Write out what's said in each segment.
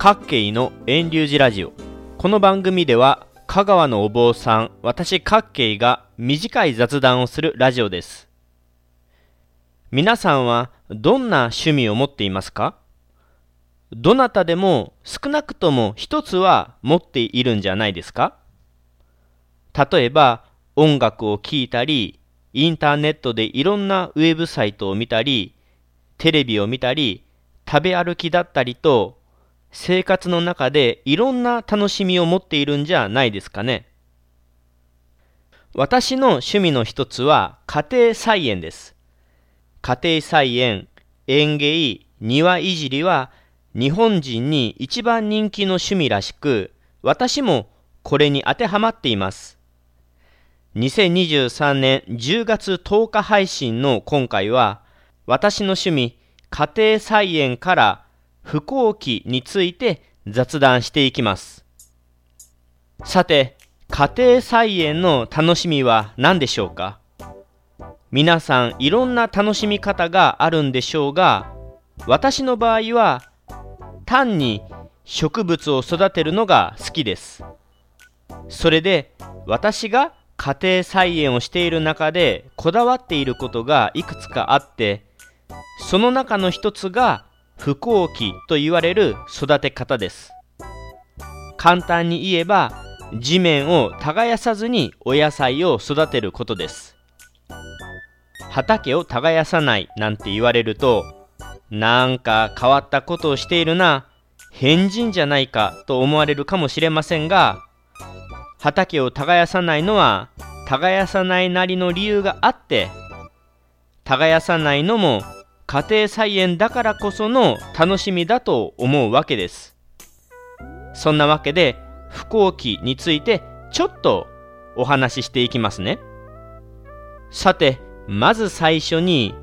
各慶の遠流寺ラジオ。この番組では香川のお坊さん私各慶が短い雑談をするラジオです。皆さんはどんな趣味を持っていますか？どなたでも少なくとも一つは持っているんじゃないですか？例えば音楽を聴いたりインターネットでいろんなウェブサイトを見たりテレビを見たり食べ歩きだったりと生活の中でいろんな楽しみを持っているんじゃないですかね。私の趣味の一つは家庭菜園です。家庭菜園、園芸、庭いじりは日本人に一番人気の趣味らしく、私もこれに当てはまっています。2023年10月10日配信の今回は、私の趣味、家庭菜園から不幸期について雑談していきます。さて、家庭菜園の楽しみは何でしょうか？皆さんいろんな楽しみ方があるんでしょうが、私の場合は単に植物を育てるのが好きです。それで私が家庭菜園をしている中でこだわっていることがいくつかあってその中の一つが不幸期と言われる育て方です。簡単に言えば地面を耕さずにお野菜を育てることです。畑を耕さないなんて言われるとなんか変わったことをしているな変人じゃないかと思われるかもしれませんが畑を耕さないのは耕さないなりの理由があって耕さないのも家庭菜園だからこその楽しみだと思うわけです。そんなわけで不幸期についてちょっとお話ししていきますね。さて、まず最初に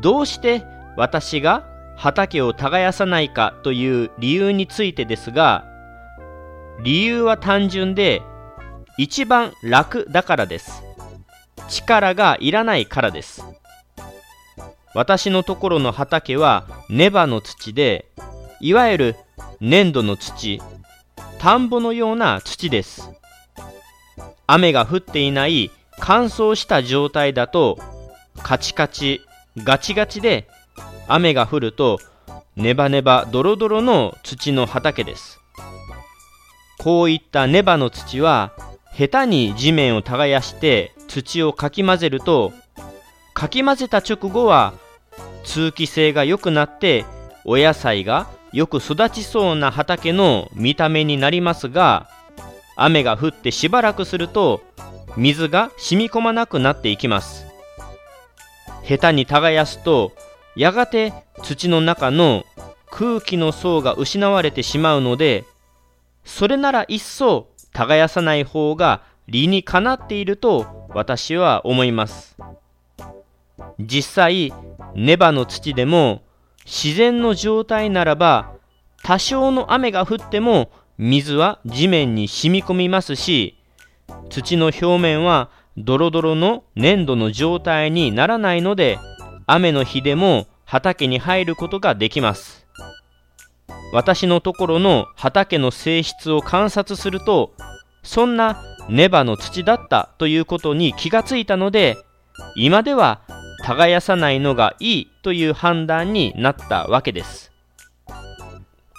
どうして私が畑を耕さないかという理由についてですが、理由は単純で一番楽だからです。力がいらないからです。私のところの畑はネバの土でいわゆる粘土の土田んぼのような土です。雨が降っていない乾燥した状態だとカチカチガチガチで雨が降るとネバネバドロドロの土の畑です。こういったネバの土は下手に地面を耕して土をかき混ぜるとかき混ぜた直後は通気性が良くなってお野菜がよく育ちそうな畑の見た目になりますが雨が降ってしばらくすると水が染み込まなくなっていきます。下手に耕すとやがて土の中の空気の層が失われてしまうのでそれなら一層耕さない方が理にかなっていると私は思います。実際ネバの土でも自然の状態ならば多少の雨が降っても水は地面に染み込みますし土の表面はドロドロの粘土の状態にならないので雨の日でも畑に入ることができます。私のところの畑の性質を観察するとそんなネバの土だったということに気がついたので今では耕さないのがいいという判断になったわけです。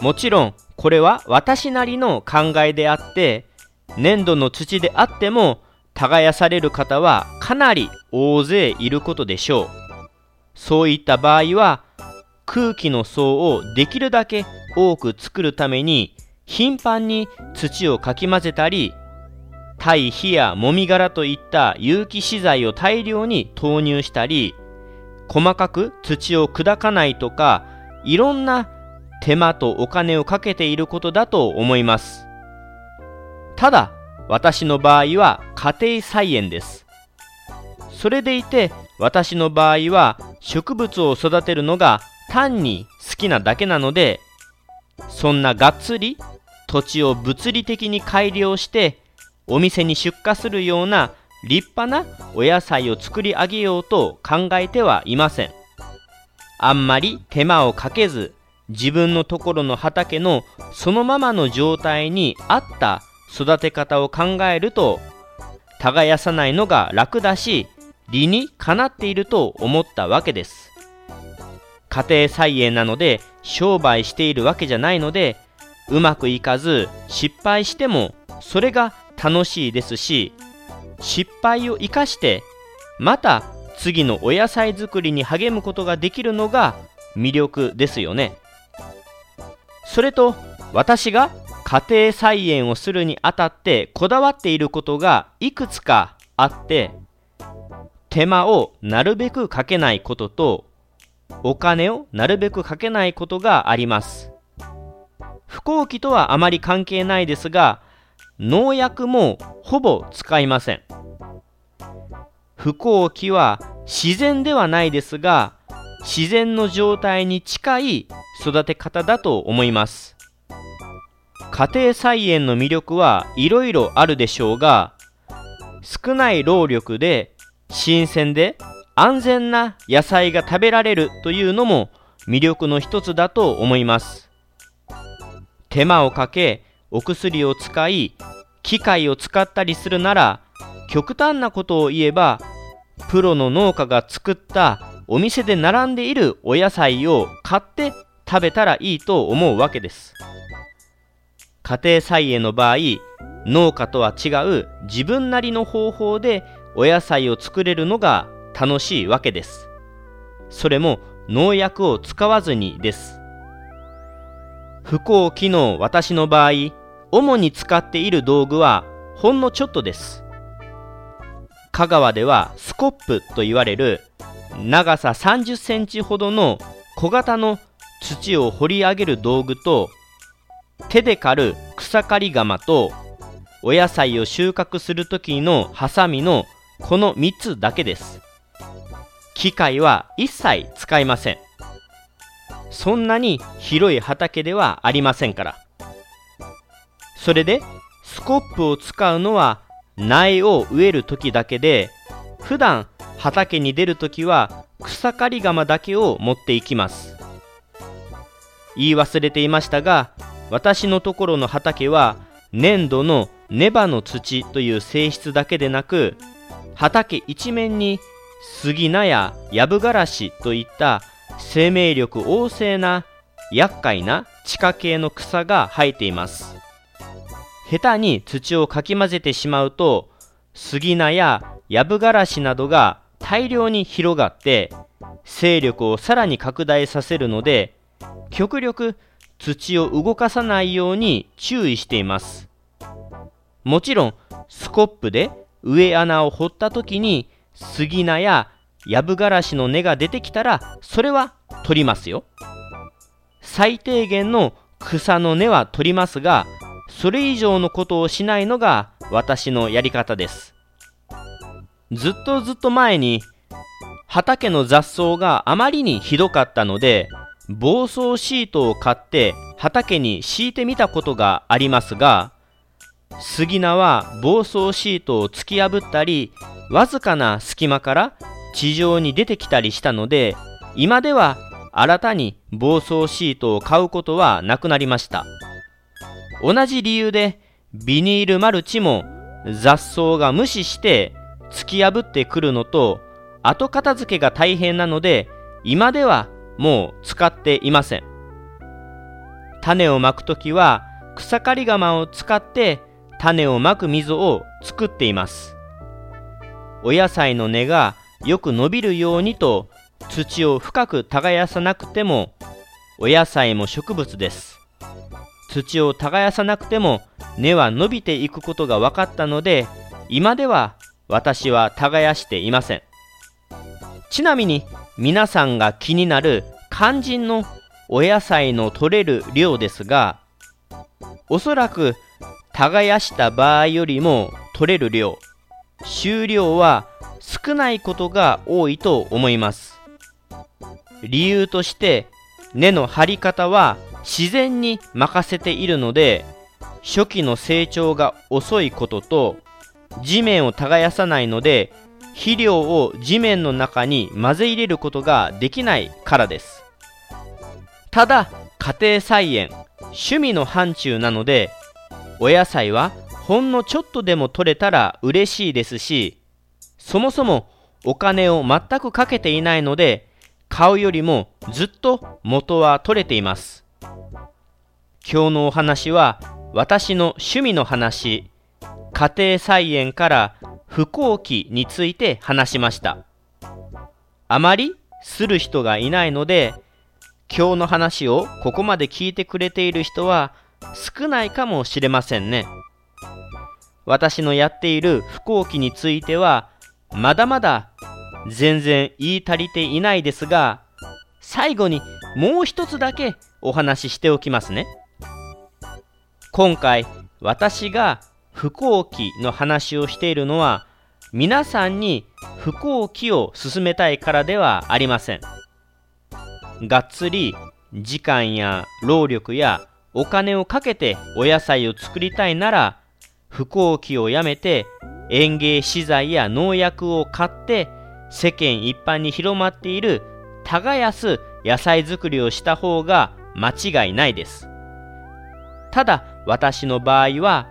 もちろんこれは私なりの考えであって粘土の土であっても耕される方はかなり大勢いることでしょう。そういった場合は空気の層をできるだけ多く作るために頻繁に土をかき混ぜたり堆肥やもみ殻といった有機資材を大量に投入したり、細かく土を砕かないとか、いろんな手間とお金をかけていることだと思います。ただ、私の場合は家庭菜園です。それでいて、私の場合は植物を育てるのが単に好きなだけなので、そんながっつり土地を物理的に改良してお店に出荷するような立派なお野菜を作り上げようと考えてはいません。あんまり手間をかけず自分のところの畑のそのままの状態に合った育て方を考えると耕さないのが楽だし理にかなっていると思ったわけです。家庭菜園なので商売しているわけじゃないのでうまくいかず失敗してもそれが楽しいですし失敗を生かしてまた次のお野菜作りに励むことができるのが魅力ですよね。それと私が家庭菜園をするにあたってこだわっていることがいくつかあって手間をなるべくかけないこととお金をなるべくかけないことがあります。不幸期とはあまり関係ないですが農薬もほぼ使いません。不幸期は自然ではないですが自然の状態に近い育て方だと思います。家庭菜園の魅力はいろいろあるでしょうが少ない労力で新鮮で安全な野菜が食べられるというのも魅力の一つだと思います。手間をかけお薬を使い機械を使ったりするなら極端なことを言えばプロの農家が作ったお店で並んでいるお野菜を買って食べたらいいと思うわけです。家庭菜園の場合農家とは違う自分なりの方法でお野菜を作れるのが楽しいわけです。それも農薬を使わずにです。不幸機能私の場合主に使っている道具はほんのちょっとです。香川ではスコップと言われる長さ30センチほどの小型の土を掘り上げる道具と手で刈る草刈り釜とお野菜を収穫する時のハサミのこの3つだけです。機械は一切使いません。そんなに広い畑ではありませんから。それでスコップを使うのは苗を植える時だけで普段畑に出る時は草刈り釜だけを持っていきます。言い忘れていましたが私のところの畑は粘土のネバの土という性質だけでなく畑一面に杉菜やヤブガラシといった生命力旺盛な厄介な地下系の草が生えています。下手に土をかき混ぜてしまうと杉菜やヤブガラシなどが大量に広がって勢力をさらに拡大させるので極力土を動かさないように注意しています。もちろんスコップで植え穴を掘った時に杉菜やヤブガラシの根が出てきたらそれは取りますよ。最低限の草の根は取りますがそれ以上のことをしないのが私のやり方です。ずっとずっと前に畑の雑草があまりにひどかったので防草シートを買って畑に敷いてみたことがありますが杉菜は防草シートを突き破ったりわずかな隙間から地上に出てきたりしたので今では新たに防草シートを買うことはなくなりました。同じ理由でビニールマルチも雑草が無視して突き破ってくるのと後片付けが大変なので今ではもう使っていません。種をまくときは草刈り釜を使って種をまく溝を作っています。お野菜の根がよく伸びるようにと土を深く耕さなくてもお野菜も植物です。土を耕さなくても根は伸びていくことが分かったので今では私は耕していません。ちなみに皆さんが気になる肝心のお野菜の取れる量ですがおそらく耕した場合よりも取れる量収量は少ないことが多いと思います。理由として根の張り方は自然に任せているので初期の成長が遅いことと地面を耕さないので肥料を地面の中に混ぜ入れることができないからです。ただ家庭菜園趣味の範疇なのでお野菜はほんのちょっとでも取れたら嬉しいですしそもそもお金を全くかけていないので買うよりもずっと元は取れています。今日のお話は私の趣味の話家庭菜園から不幸期について話しました。あまりする人がいないので今日の話をここまで聞いてくれている人は少ないかもしれませんね。私のやっている不幸期についてはまだまだ全然言い足りていないですが最後にもう一つだけお話ししておきますね。今回私が不幸期の話をしているのは皆さんに不幸期を進めたいからではありません。がっつり時間や労力やお金をかけてお野菜を作りたいなら不幸期をやめて園芸資材や農薬を買って世間一般に広まっている耕す野菜作りをした方が間違いないです。ただ私の場合は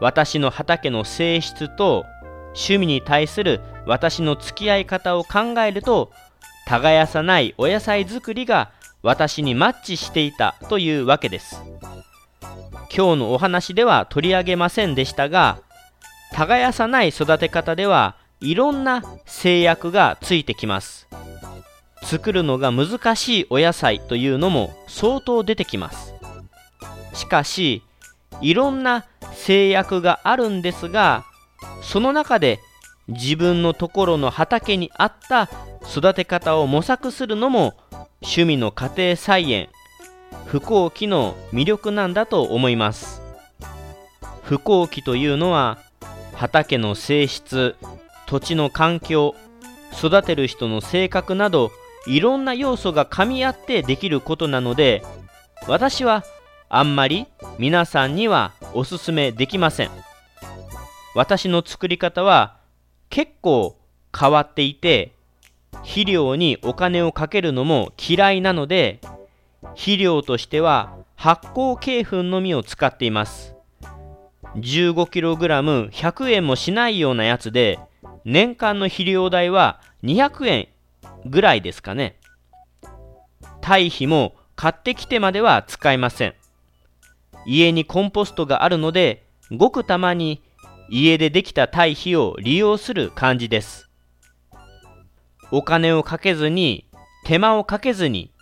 私の畑の性質と趣味に対する私の付き合い方を考えると耕さないお野菜作りが私にマッチしていたというわけです。今日のお話では取り上げませんでしたが耕さない育て方ではいろんな制約がついてきます。作るのが難しいお野菜というのも相当出てきます。しかしいろんな制約があるんですがその中で自分のところの畑に合った育て方を模索するのも趣味の家庭菜園不幸期の魅力なんだと思います。不幸期というのは畑の性質土地の環境育てる人の性格などいろんな要素が噛み合ってできることなので私はあんまり皆さんにはおすすめできません。私の作り方は結構変わっていて肥料にお金をかけるのも嫌いなので肥料としては発酵鶏粉のみを使っています。15kg100 円もしないようなやつで年間の肥料代は200円ぐらいですかね。堆肥も買ってきてまでは使いません。家にコンポストがあるのでごくたまに家でできた堆肥を利用する感じです。お金をかけずに手間をかけずに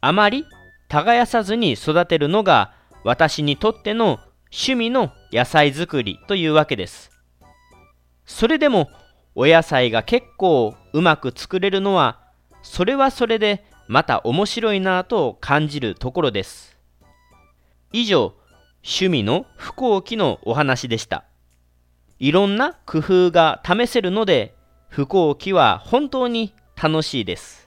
あまり耕さずに育てるのが私にとっての趣味の野菜作りというわけです。それでもお野菜が結構うまく作れるのはそれはそれでまた面白いなと感じるところです。以上趣味の不幸期のお話でした。いろんな工夫が試せるので不幸期は本当に楽しいです。